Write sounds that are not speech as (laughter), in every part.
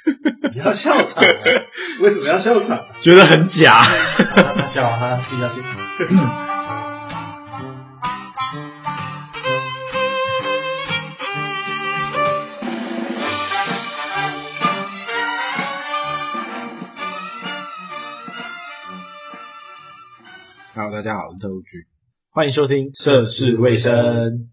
(laughs) 你要笑场啊？(laughs) 为什么要笑场？觉得很假。他笑，哈自己要笑。好，大家好，我是特务局，欢迎收听涉世未深。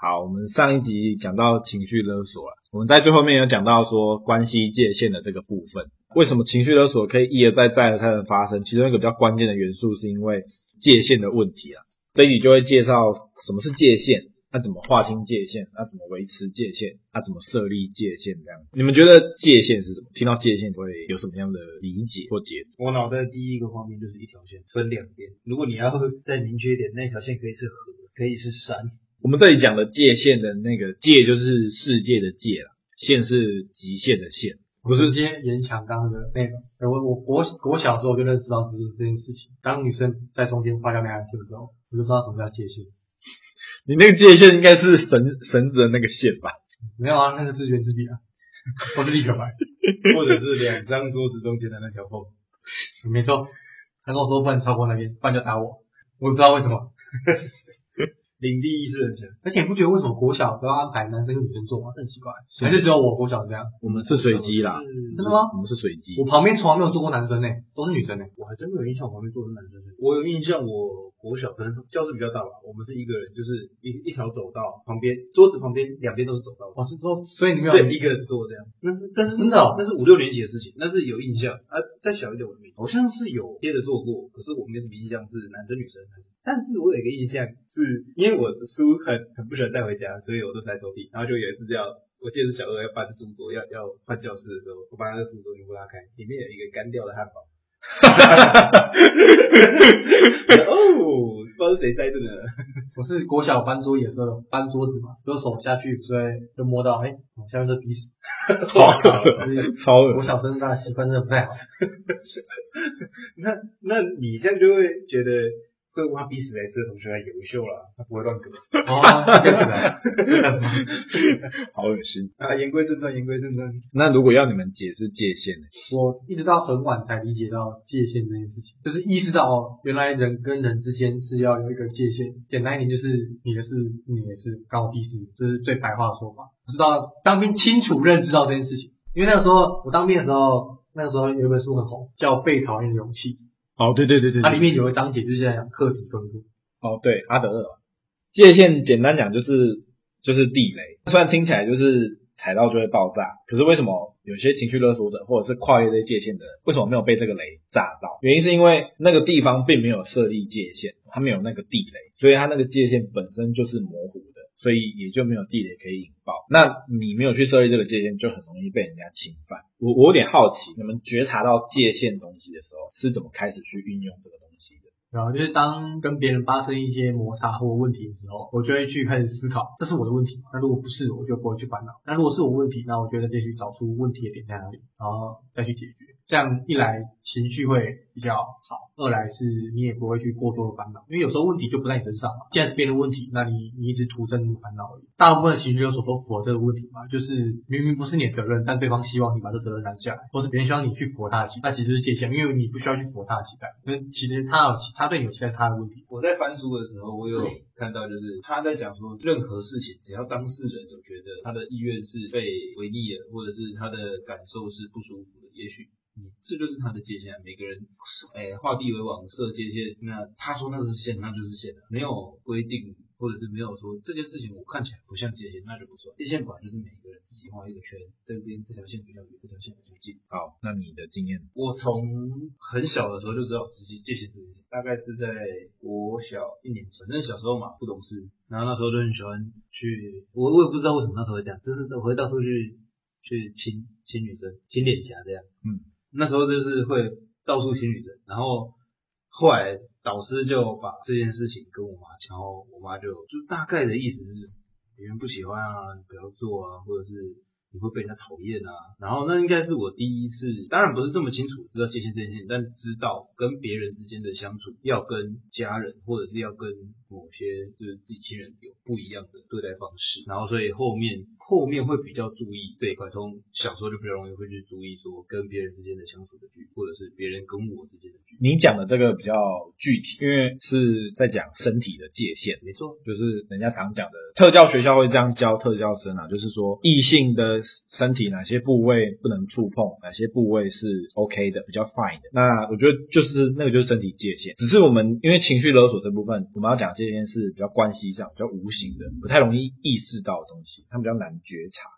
好，我们上一集讲到情绪勒索了，我们在最后面有讲到说关系界限的这个部分，为什么情绪勒索可以一而再再而三的发生？其中一个比较关键的元素是因为界限的问题啊。这一集就会介绍什么是界限，那怎么划清界限，那怎么维持界限，那怎么设立界限这样。你们觉得界限是什么？听到界限会有什么样的理解或解读？我脑袋第一个画面就是一条线分两边，如果你要再明确一点，那条线可以是河，可以是山。我们这里讲的界限的那个界就是世界的界啦，限是极限的限，不是今天严强刚刚的那个。我我国国小时候就认识到这件这件事情，当女生在中间画下那条线的时候，我就知道什么叫界限。(laughs) 你那个界限应该是绳绳子的那个线吧？没有啊，那个是原子笔啊，或是立可白，(laughs) 或者是两张桌子中间的那条缝。没错，他跟我说不能超过那边，不然就打我。我也不知道为什么。(laughs) 领地意识很强，而且你不觉得为什么国小都要安排男生跟女生坐吗？这很奇怪，还是只有我国小这样？我们是随机啦，真的吗？我们是随机。我旁边从来没有坐过男生呢，都是女生呢。我还真没有印象，我旁边坐的是男生。我有印象，我国小可能教室比较大吧，我们是一个人，就是一一条走道，旁边桌子旁边两边都是走道。哦，是说，所以你没有一个人坐这样？那是，但是真的哦，那是五六年级的事情，那是有印象啊。再小一点我没，好像是有接着做过，可是我没什么印象是男生女生。但是我有一个印象，是因为我的书很很不喜欢带回家，所以我都塞抽屉。然后就有一次这样，我记得是小二要搬书桌，要要换教室的时候，我把那个书桌全部拉开，里面有一个干掉的汉堡。哈哈哈哈哈！哦，不知道是谁塞的呢？我是国小搬桌椅的时候搬桌子嘛，就手下去，所以就摸到，哎、欸，下面是鼻屎。超恶，超恶！我小时候那习惯真的不太好。(laughs) 那那你这样就会觉得。会挖鼻屎来吃的同学还优秀了，他不会乱割。哦，这样子啊，好恶心啊！言归正传，言归正传。那如果要你们解释界限呢？我一直到很晚才理解到界限这件事情，就是意识到哦，原来人跟人之间是要有一个界限。简单一点就是你的事，你的事，关我屁事，这、就是最白话的说法。我知道当兵清楚认知到这件事情，因为那个时候我当兵的时候，那个时候有一本书很红，叫《被讨厌的勇气》。哦，对对对对，它里面有个章节就是在讲课题分布。哦，对，阿德勒界限简单讲就是就是地雷，虽然听起来就是踩到就会爆炸，可是为什么有些情绪勒索者或者是跨越这些界限的人，为什么没有被这个雷炸到？原因是因为那个地方并没有设立界限，它没有那个地雷，所以它那个界限本身就是模糊的。所以也就没有地雷可以引爆，那你没有去设立这个界限，就很容易被人家侵犯。我我有点好奇，你们觉察到界限东西的时候，是怎么开始去运用这个东西的？然后就是当跟别人发生一些摩擦或问题的时候，我就会去开始思考，这是我的问题。那如果不是，我就不会去烦恼。那如果是我问题，那我觉得得去找出问题的点在哪里，然后再去解决。这样一来情绪会比较好，二来是你也不会去过多的烦恼，因为有时候问题就不在你身上嘛。既然是别人的问题，那你你一直徒增烦恼而已。大部分的情绪有所都符合这个问题嘛，就是明明不是你的责任，但对方希望你把这责任揽下来，或是别人希望你去符合他的期待，那其实是界限，因为你不需要去符合他的期待，那其实他有他对你有期待，他的问题。我在翻书的时候，我有看到就是他在讲说，任何事情只要当事人有觉得他的意愿是被违逆了，或者是他的感受是不舒服的，也许。这就是他的界限，每个人，诶，画地为王设界限，那他说那是线，那就是线，没有规定，或者是没有说这件事情我看起来不像界限，那就不算。界限本来就是每个人自己画一个圈，这边这条线比较远，这条线比较近。好，那你的经验？我从很小的时候就知道自己界限这件事，大概是在国小一年级，反正小时候嘛不懂事，然后那时候就很喜欢去，我我也不知道为什么那时候会这样，就是我会到处去去亲亲女生，亲脸颊这样，嗯。那时候就是会到处亲女生，然后后来导师就把这件事情跟我妈讲，然后我妈就就大概的意思是别人不喜欢啊，不要做啊，或者是你会被人家讨厌啊。然后那应该是我第一次，当然不是这么清楚知道界限这件事情，但知道跟别人之间的相处要跟家人或者是要跟某些就是自己亲人有不一样的对待方式。然后所以后面后面会比较注意这一块，从小时候就比较容易会去注意说跟别人之间的相处的距离，或者是别人跟我之间的距离。你讲的这个比较具体，因为是在讲身体的界限，没错，就是人家常讲的特教学校会这样教特教生啊，就是说异性的身体哪些部位不能触碰，哪些部位是 OK 的，比较 fine 的。那我觉得就是那个就是身体界限，只是我们因为情绪勒索这部分，我们要讲这件事比较关系上比较无形的，不太容易意识到的东西，它比较难觉察。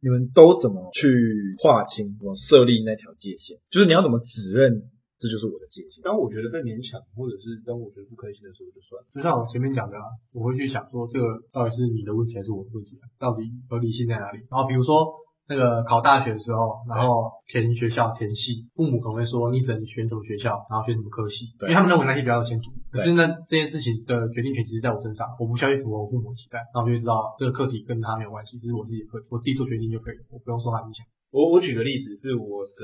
你们都怎么去划清，我设立那条界限？就是你要怎么指认？这就是我的界限。当我觉得被勉强，或者是当我觉得不开心的时候，就算了。就像我前面讲的啊，我会去想说，这个到底是你的问题还是我的问题啊？到底合理性在哪里？然后比如说那个考大学的时候，然后填学校填系，父母可能会说你只能选什么学校，然后选什么科系，因为他们认为那些比较有前途。可是呢，这件事情的决定权其实在我身上，我不需要去符合我父母的期待，那我就知道这个课题跟他没有关系，这是我自己的课题，我自己做决定就可以了，我不用受他影响。我我举个例子，是我的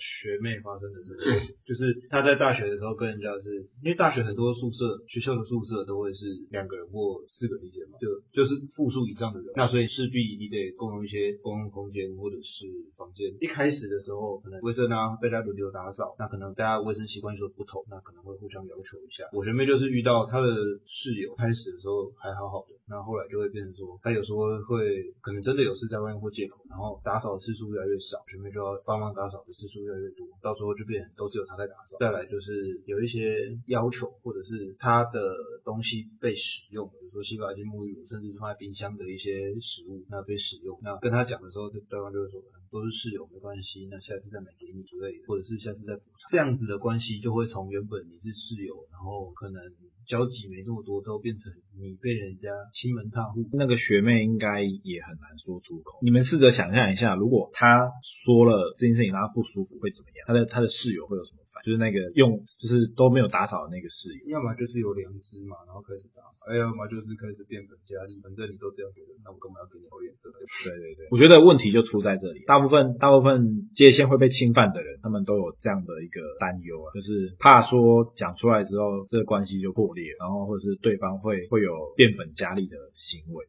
学妹发生的事情，就是她在大学的时候跟人家是，因为大学很多宿舍，学校的宿舍都会是两个人或四个人一间嘛，就就是复数以上的人，那所以势必你得共用一些公共空间或者是房间。一开始的时候，可能卫生啊，大家轮流打扫，那可能大家卫生习惯有所不同，那可能会互相要求一下。我学妹就是遇到她的室友，开始的时候还好好的，那后来就会变成说，她有时候会可能真的有事在外面或借口，然后打扫的次数。越来越少，学妹就要帮忙打扫的次数越来越多，到时候就变都只有他在打扫。再来就是有一些要求，或者是他的东西被使用，比如说洗发精、沐浴乳，甚至是放在冰箱的一些食物，那被使用，那跟他讲的时候，对方就会说都是室友没关系，那下次再买给你之类的，或者是下次再补偿。这样子的关系就会从原本你是室友，然后可能。交集没那么多，都变成你被人家欺门踏户。那个学妹应该也很难说出口。你们试着想象一下，如果她说了这件事情她不舒服，会怎么样？她的她的室友会有什么？就是那个用，就是都没有打扫的那个室友，要么就是有良知嘛，然后开始打扫，哎要么就是开始变本加厉，反正你都这样觉得，那我干嘛要给你好脸色？对对对，我觉得问题就出在这里，大部分大部分界限会被侵犯的人，他们都有这样的一个担忧啊，就是怕说讲出来之后，这个关系就破裂，然后或者是对方会会有变本加厉的行为。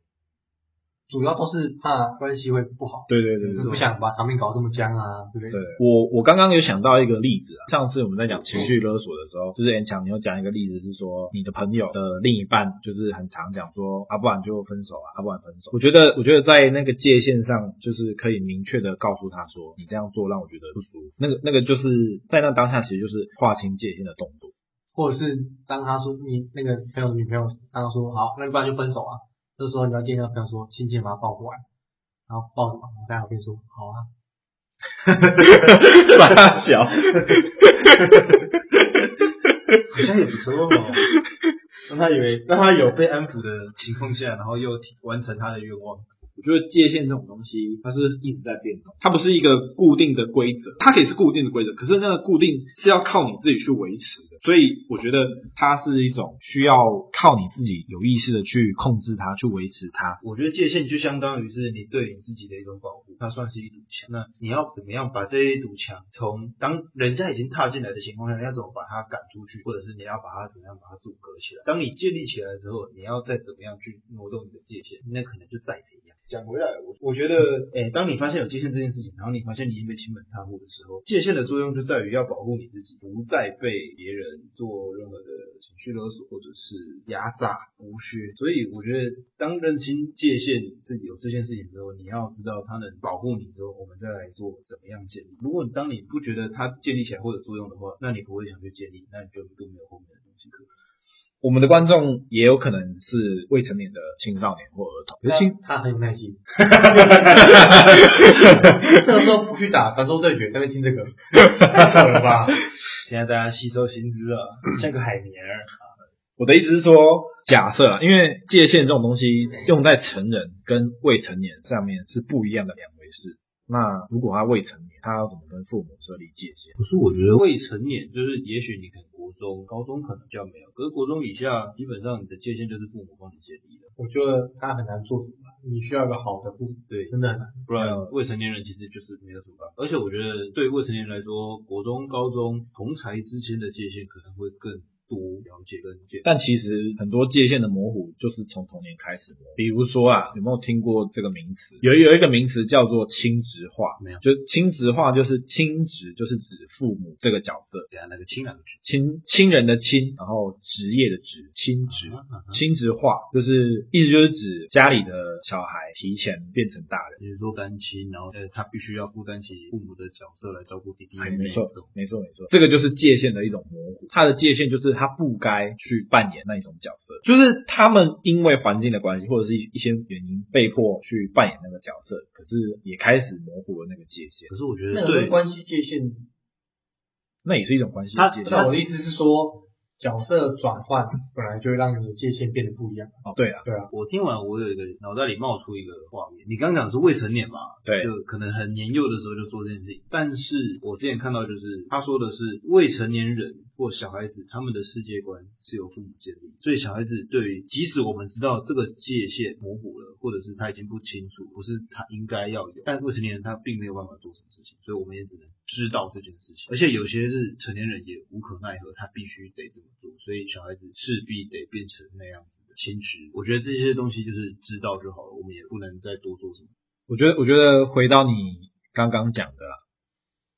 主要都是怕关系会不好，对对对，就是不想把场面搞这么僵啊，对不对？对，我我刚刚有想到一个例子啊，上次我们在讲情绪勒索的时候，就是严强，你有讲一个例子是说，你的朋友的另一半就是很常讲说，啊不然就分手啊，啊不然分手。我觉得我觉得在那个界限上，就是可以明确的告诉他说，你这样做让我觉得不舒服。那个那个就是在那当下，其实就是划清界限的动作，或者是当他说你那个朋友的女朋友，当他说好，那不然就分手啊。这时候你要见到朋友说，亲亲把他抱过来，然后抱着嘛，在旁边说好啊，(laughs) 把他小，(laughs) 好像也不错哦，让他以为让他有被安抚的情况下，然后又完成他的愿望。我觉得界限这种东西，它是一直在变动，它不是一个固定的规则，它可以是固定的规则，可是那个固定是要靠你自己去维持的，所以我觉得它是一种需要靠你自己有意识的去控制它，去维持它。我觉得界限就相当于是你对你自己的一种保护，它算是一堵墙。那你要怎么样把这一堵墙从当人家已经踏进来的情况下，要怎么把它赶出去，或者是你要把它怎么样把它阻隔起来？当你建立起来之后，你要再怎么样去挪动你的界限，那可能就再培养。讲回来，我我觉得，诶，当你发现有界限这件事情，然后你发现你已经被欺门踏户的时候，界限的作用就在于要保护你自己，不再被别人做任何的情绪勒索或者是压榨、剥削。所以我觉得，当认清界限自己有这件事情之后，你要知道它能保护你之后，我们再来做怎么样建立。如果你当你不觉得它建立起来或者作用的话，那你不会想去建立，那你就更没有后面的东西可。我们的观众也有可能是未成年的青少年或儿童，尤其他很有耐心。(laughs) 这个时候不去打传说对决，在那边听这个，太扯了吧？现在大家吸收新知了，像个海绵儿。我的意思是说，假设啊，因为界限这种东西用在成人跟未成年上面是不一样的两回事。那如果他未成年，他要怎么跟父母设立界限？可是我觉得未成年，就是也许你可能国中、高中可能比较没有，可是国中以下，基本上你的界限就是父母帮你建立的。我觉得他很难做什么，你需要一个好的父母，对，真的很难。不然未成年人其实就是没有什么办法。而且我觉得对未成年人来说，国中、高中同才之间的界限可能会更。多了解跟解，但其实很多界限的模糊就是从童年开始模糊。比如说啊，有没有听过这个名词？有有一个名词叫做亲职化，没有？就亲职化就是亲职就是指父母这个角色。等下那个亲哪个亲亲人的亲，然后职业的职，亲职。亲职化就是意思就是指家里的小孩提前变成大人，比如说单亲，然后呃他必须要负担起父母的角色来照顾弟弟妹妹。没错，没错，没错。这个就是界限的一种模糊，它的界限就是。他不该去扮演那一种角色，就是他们因为环境的关系，或者是一一些原因被迫去扮演那个角色，可是也开始模糊了那个界限。可是我觉得，对关系界限，那也是一种关系界限。那我的意思是说。角色转换本来就会让你的界限变得不一样。哦，对啊，对啊。我听完，我有一个脑袋里冒出一个画面。你刚刚讲是未成年嘛？对，就可能很年幼的时候就做这件事情。但是我之前看到就是他说的是未成年人或小孩子他们的世界观是由父母建立，所以小孩子对即使我们知道这个界限模糊了，或者是他已经不清楚，不是他应该要有，但未成年人他并没有办法做什么事情，所以我们也只能知道这件事情。而且有些是成年人也无可奈何，他必须得这么做。所以小孩子势必得变成那样子的亲职，我觉得这些东西就是知道就好了，我们也不能再多做什么。我觉得，我觉得回到你刚刚讲的啦，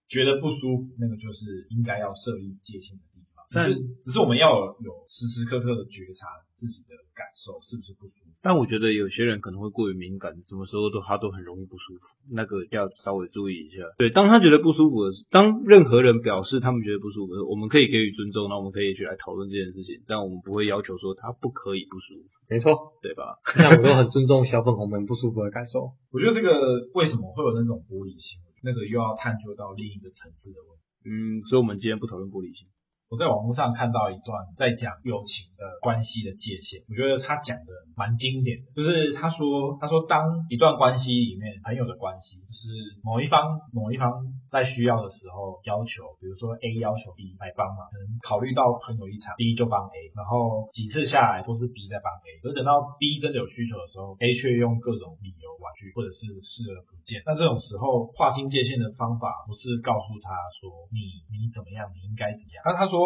觉得不舒服，那个就是应该要设立界限的地方。但是，只是我们要有，有时时刻刻的觉察自己的感受是不是不舒服。但我觉得有些人可能会过于敏感，什么时候都他都很容易不舒服，那个要稍微注意一下。对，当他觉得不舒服的时候，当任何人表示他们觉得不舒服的时候，我们可以给予尊重，那我们可以去来讨论这件事情，但我们不会要求说他不可以不舒服。没错，对吧？那我都很尊重小粉红们不舒服的感受。(laughs) 我觉得这个为什么会有那种玻璃心，那个又要探究到另一个层次的问题。嗯，所以我们今天不讨论玻璃心。我在网络上看到一段在讲友情的关系的界限，我觉得他讲的蛮经典的，就是他说，他说当一段关系里面朋友的关系，就是某一方某一方在需要的时候要求，比如说 A 要求 B 来帮忙，可能考虑到朋友立场，B 就帮 A，然后几次下来都是 B 在帮 A，而等到 B 真的有需求的时候，A 却用各种理由婉拒或者是视而不见。那这种时候划清界限的方法不是告诉他说你你怎么样，你应该怎么样，那他说。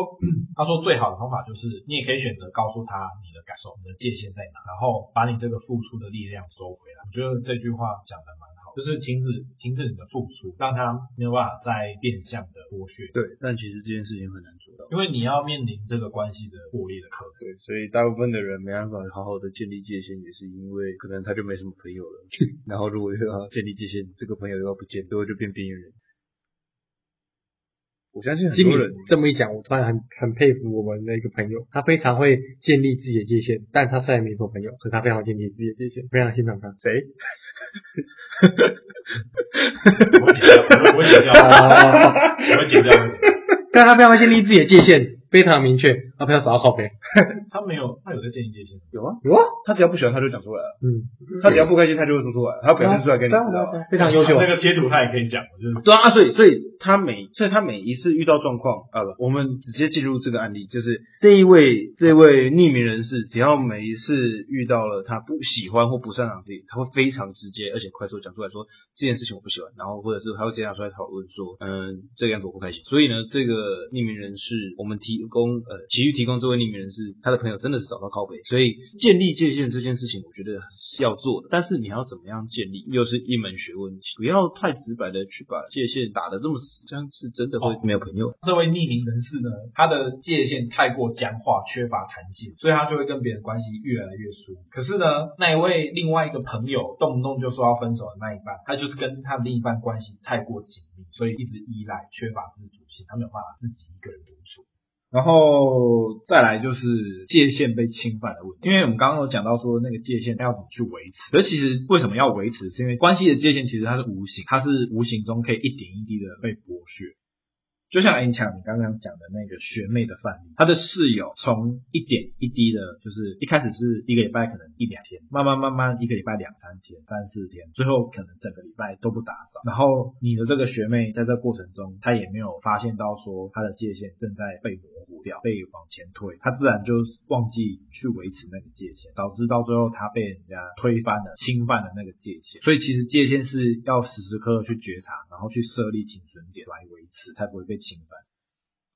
他说最好的方法就是，你也可以选择告诉他你的感受，你的界限在哪，然后把你这个付出的力量收回来。我觉得这句话讲的蛮好，就是停止停止你的付出，让他没有办法再变相的剥削。对，但其实这件事情很难做到，因为你要面临这个关系的破裂的可能。对，所以大部分的人没办法好好的建立界限，也是因为可能他就没什么朋友了。(laughs) 然后如果又要建立界限，这个朋友又要不见，最后就变边缘人。我相信很多人这么一讲，我突然很很佩服我们的一个朋友，他非常会建立自己的界限，但他虽然没做朋友，可是他非常建立自己的界限，非常欣赏他。谁？我剪掉，我剪掉，我剪掉。(laughs) 但他非常建立自己的界限。非常明确，他不要找到靠北。(laughs) 他没有，他有在建立界限。有啊，有啊。他只要不喜欢，他就讲出来了。嗯，他只要不开心，他就会说出来。他表现出来给你知道。非常优秀。那个贴图他也可以讲，就是。对啊，所以所以他每所以他每一次遇到状况啊，不，我们直接进入这个案例，就是这一位这一位匿名人士，只要每一次遇到了他不喜欢或不擅长自己，他会非常直接而且快速讲出来说这件事情我不喜欢，然后或者是他会直接拿出来讨论说，嗯，这个样子我不开心。所以呢，这个匿名人士我们提供呃。急于提供这位匿名人士，他的朋友真的是找到靠北，所以建立界限这件事情，我觉得是要做的。但是你要怎么样建立，又是一门学问。不要太直白的去把界限打得这么死，这样是真的会没有朋友。哦，这位匿名人士呢，他的界限太过僵化，缺乏弹性，所以他就会跟别人关系越来越疏。可是呢，那一位另外一个朋友，动不动就说要分手的那一半，他就是跟他的另一半关系太过紧密，所以一直依赖，缺乏自主性，他没有办法自己一个人独处。然后再来就是界限被侵犯的问题，因为我们刚刚有讲到说那个界限要怎么去维持，而其实为什么要维持，是因为关系的界限其实它是无形，它是无形中可以一点一滴的被剥削。就像你讲你刚刚讲的那个学妹的范例，她的室友从一点一滴的，就是一开始是一个礼拜可能一两天，慢慢慢慢一个礼拜两三天、三四天，最后可能整个礼拜都不打扫。然后你的这个学妹在这过程中，她也没有发现到说她的界限正在被模糊掉、被往前推，她自然就忘记去维持那个界限，导致到最后她被人家推翻了、侵犯了那个界限。所以其实界限是要时时刻刻去觉察，然后去设立停损点来维持，才不会被侵犯。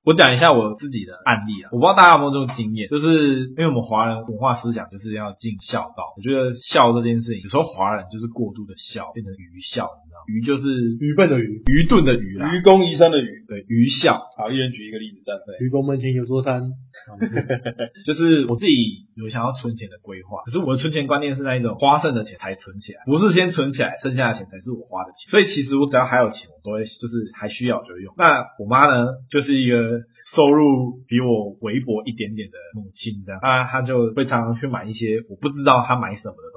我讲一下我自己的案例啊，我不知道大家有没有这种经验，就是因为我们华人文化思想就是要尽孝道，我觉得孝这件事情，有时候华人就是过度的孝，变成愚孝，你知道吗？愚就是愚笨的愚，愚钝的愚，愚公移山的愚，对，愚孝。好，一人举一个例子，对，愚公门前有座山，(laughs) 就是我自己有想要存钱的规划，可是我的存钱观念是那一种花剩的钱才存起来，不是先存起来，剩下的钱才是我花的钱，所以其实我只要还有钱，我都会就是还需要就会用。那我妈呢，就是一个。收入比我微薄一点点的母亲，这样，当然她就会常常去买一些我不知道她买什么的。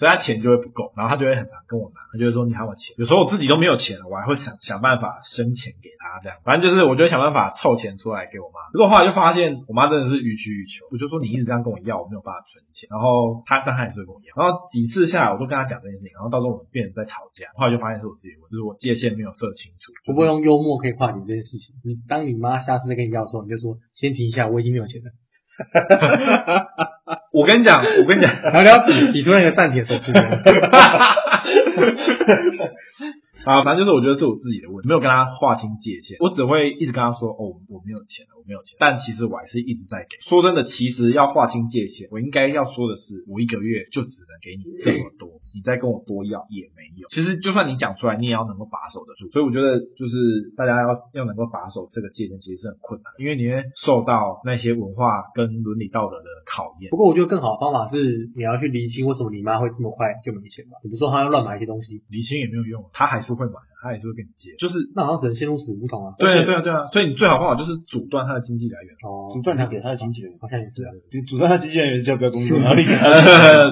所以他钱就会不够，然后他就会很常跟我拿，他就会说你还我钱。有时候我自己都没有钱了，我还会想想办法生钱给他，这样，反正就是我就会想办法凑钱出来给我妈。可是我后来就发现我妈真的是予取予求，我就说你一直这样跟我要，我没有办法存钱。然后他但他也是会跟我要，然后几次下来我都跟他讲这件事情，然后到时候我们变成在吵架。后来就发现是我自己的问题，就是我界限没有设清楚。我不会用幽默可以化解这件事情。你当你妈下次再跟你要的时候，你就说先停一下，我已经没有钱了。(laughs) 我跟你讲，我跟你讲，聊聊比比出那个暂停手势。(laughs) 啊，反正就是我觉得是我自己的问题，没有跟他划清界限，我只会一直跟他说，哦，我没有钱了，我没有钱。但其实我还是一直在给。说真的，其实要划清界限，我应该要说的是，我一个月就只能给你这么多，你再跟我多要也没有。其实就算你讲出来，你也要能够把守得住。所以我觉得就是大家要要能够把守这个界限，其实是很困难，因为你会受到那些文化跟伦理道德的考验。不过我觉得更好的方法是，你要去厘清为什么你妈会这么快就没钱吧？你不说她要乱买一些东西，厘清也没有用，她还是。不会吧，他也是会跟你借，就是那好像可能陷入死胡同啊。对啊，对啊，对啊，所以你最好方法就是阻断他的经济来源。哦，阻断他给他的经纪人，好像也是啊。你阻断他经济来源，叫不要工作，然后你给他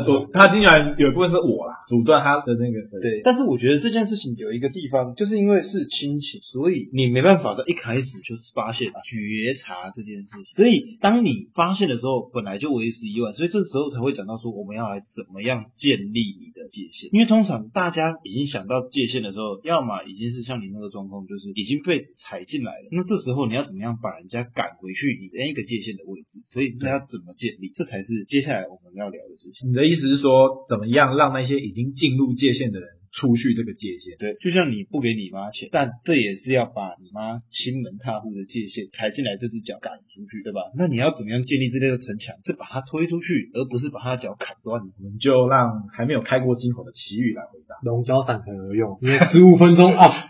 阻 (laughs) 他经纪人有一部分是我啦，阻断他的那个对。但是我觉得这件事情有一个地方，就是因为是亲情，所以你没办法在一开始就是发现觉察这件事情。所以当你发现的时候，本来就为时已晚，所以这时候才会讲到说我们要来怎么样建立你的界限。因为通常大家已经想到界限的时候。要么已经是像你那个状况，就是已经被踩进来了。那这时候你要怎么样把人家赶回去你的那个界限的位置？所以那要怎么建立？这才是接下来我们要聊的事情。你的意思是说，怎么样让那些已经进入界限的人？出去这个界限，对，就像你不给你妈钱，但这也是要把你妈亲门踏户的界限踩进来这只脚赶出去，对吧？那你要怎么样建立这类的城墙？是把它推出去，而不是把它脚砍断。我们就让还没有开过金口的奇遇来回答。龙角散很有用，因为十五分钟啊！(laughs)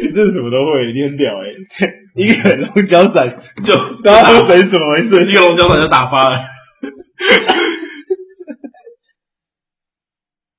你这是什么都会，你很屌 (laughs) 哎！一个龙角散就刚刚喝水怎么回事？一个龙角散就打发了。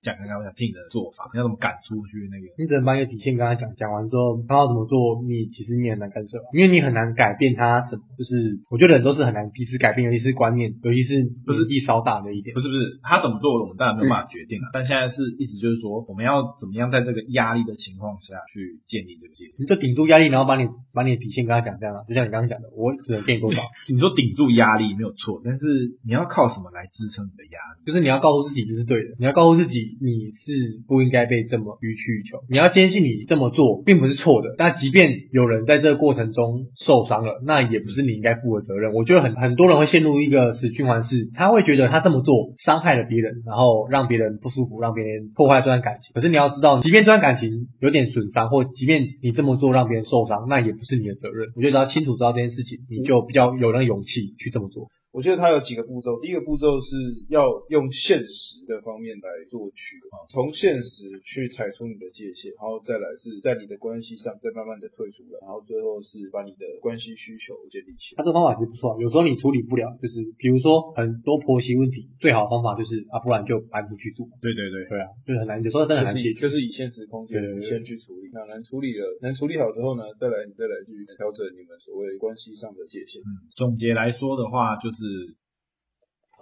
讲刚刚我想听你的做法，你要怎么赶出去那个？你只能把你的底线跟他讲，讲完之后他要怎么做，你其实你很难干涉，因为你很难改变他什么。就是我觉得人都是很难彼此改变，尤其是观念，尤其是不是一稍大的一点。不是不是，他怎么做，我们当然没有办法决定了。嗯、但现在是一直就是说，我们要怎么样在这个压力的情况下去建立这个界限？你就顶住压力，然后把你把你的底线跟他讲，这样啊就像你刚刚讲的，我只能给你多少？你说顶住压力没有错，但是你要靠什么来支撑你的压力？就是你要告诉自己这是对的，你要告诉自己。你是不应该被这么予取予求，你要坚信你这么做并不是错的。那即便有人在这个过程中受伤了，那也不是你应该负的责任。我觉得很很多人会陷入一个死循环式，他会觉得他这么做伤害了别人，然后让别人不舒服，让别人破坏这段感情。可是你要知道，即便这段感情有点损伤，或即便你这么做让别人受伤，那也不是你的责任。我觉得要清楚知道这件事情，你就比较有那个勇气去这么做。我觉得它有几个步骤，第一个步骤是要用现实的方面来做区啊，从现实去踩出你的界限，然后再来是在你的关系上再慢慢的退出来，然后最后是把你的关系需求建立起来。他这个方法其实不错，有时候你处理不了，就是比如说很多婆媳问题，最好的方法就是啊，不然就搬出去住。对对对，对啊，就是很难，有时候真的很难解决，就是以现实空间你先去处理，那能处理了，能处理好之后呢，再来你再来去调整你们所谓关系上的界限。嗯，总结来说的话就是。是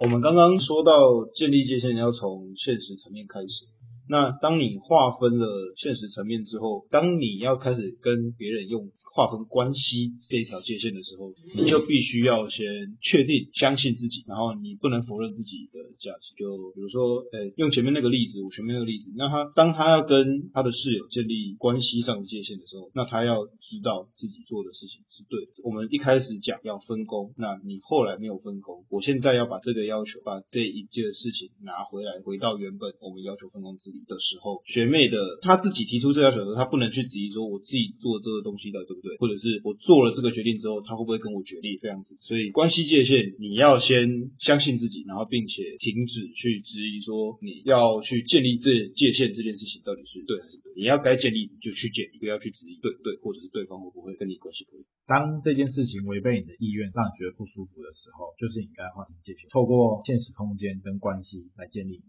我们刚刚说到建立界限要从现实层面开始，那当你划分了现实层面之后，当你要开始跟别人用。划分关系这一条界限的时候，你就必须要先确定、相信自己，然后你不能否认自己的价值。就比如说，呃，用前面那个例子，我前面那个例子，那他当他要跟他的室友建立关系上的界限的时候，那他要知道自己做的事情是对的。我们一开始讲要分工，那你后来没有分工，我现在要把这个要求，把这一件事情拿回来，回到原本我们要求分工制的时候，学妹的她自己提出这要求的时候，他不能去质疑说我自己做这个东西的对不对？或者是我做了这个决定之后，他会不会跟我决裂这样子？所以关系界限，你要先相信自己，然后并且停止去质疑说你要去建立这界限这件事情到底是对还是对？你要该建立就去建立，不要去质疑对对，或者是对方会不会跟你关系不对。当这件事情违背你的意愿，让你觉得不舒服的时候，就是你该划清界限，透过现实空间跟关系来建立。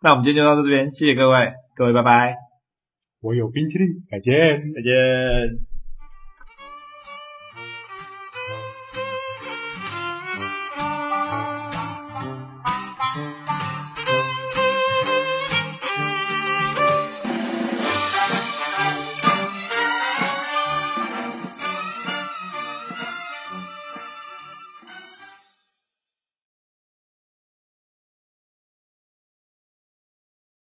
那我们今天就到这边，谢谢各位，各位拜拜。我有冰淇淋，再见，再见。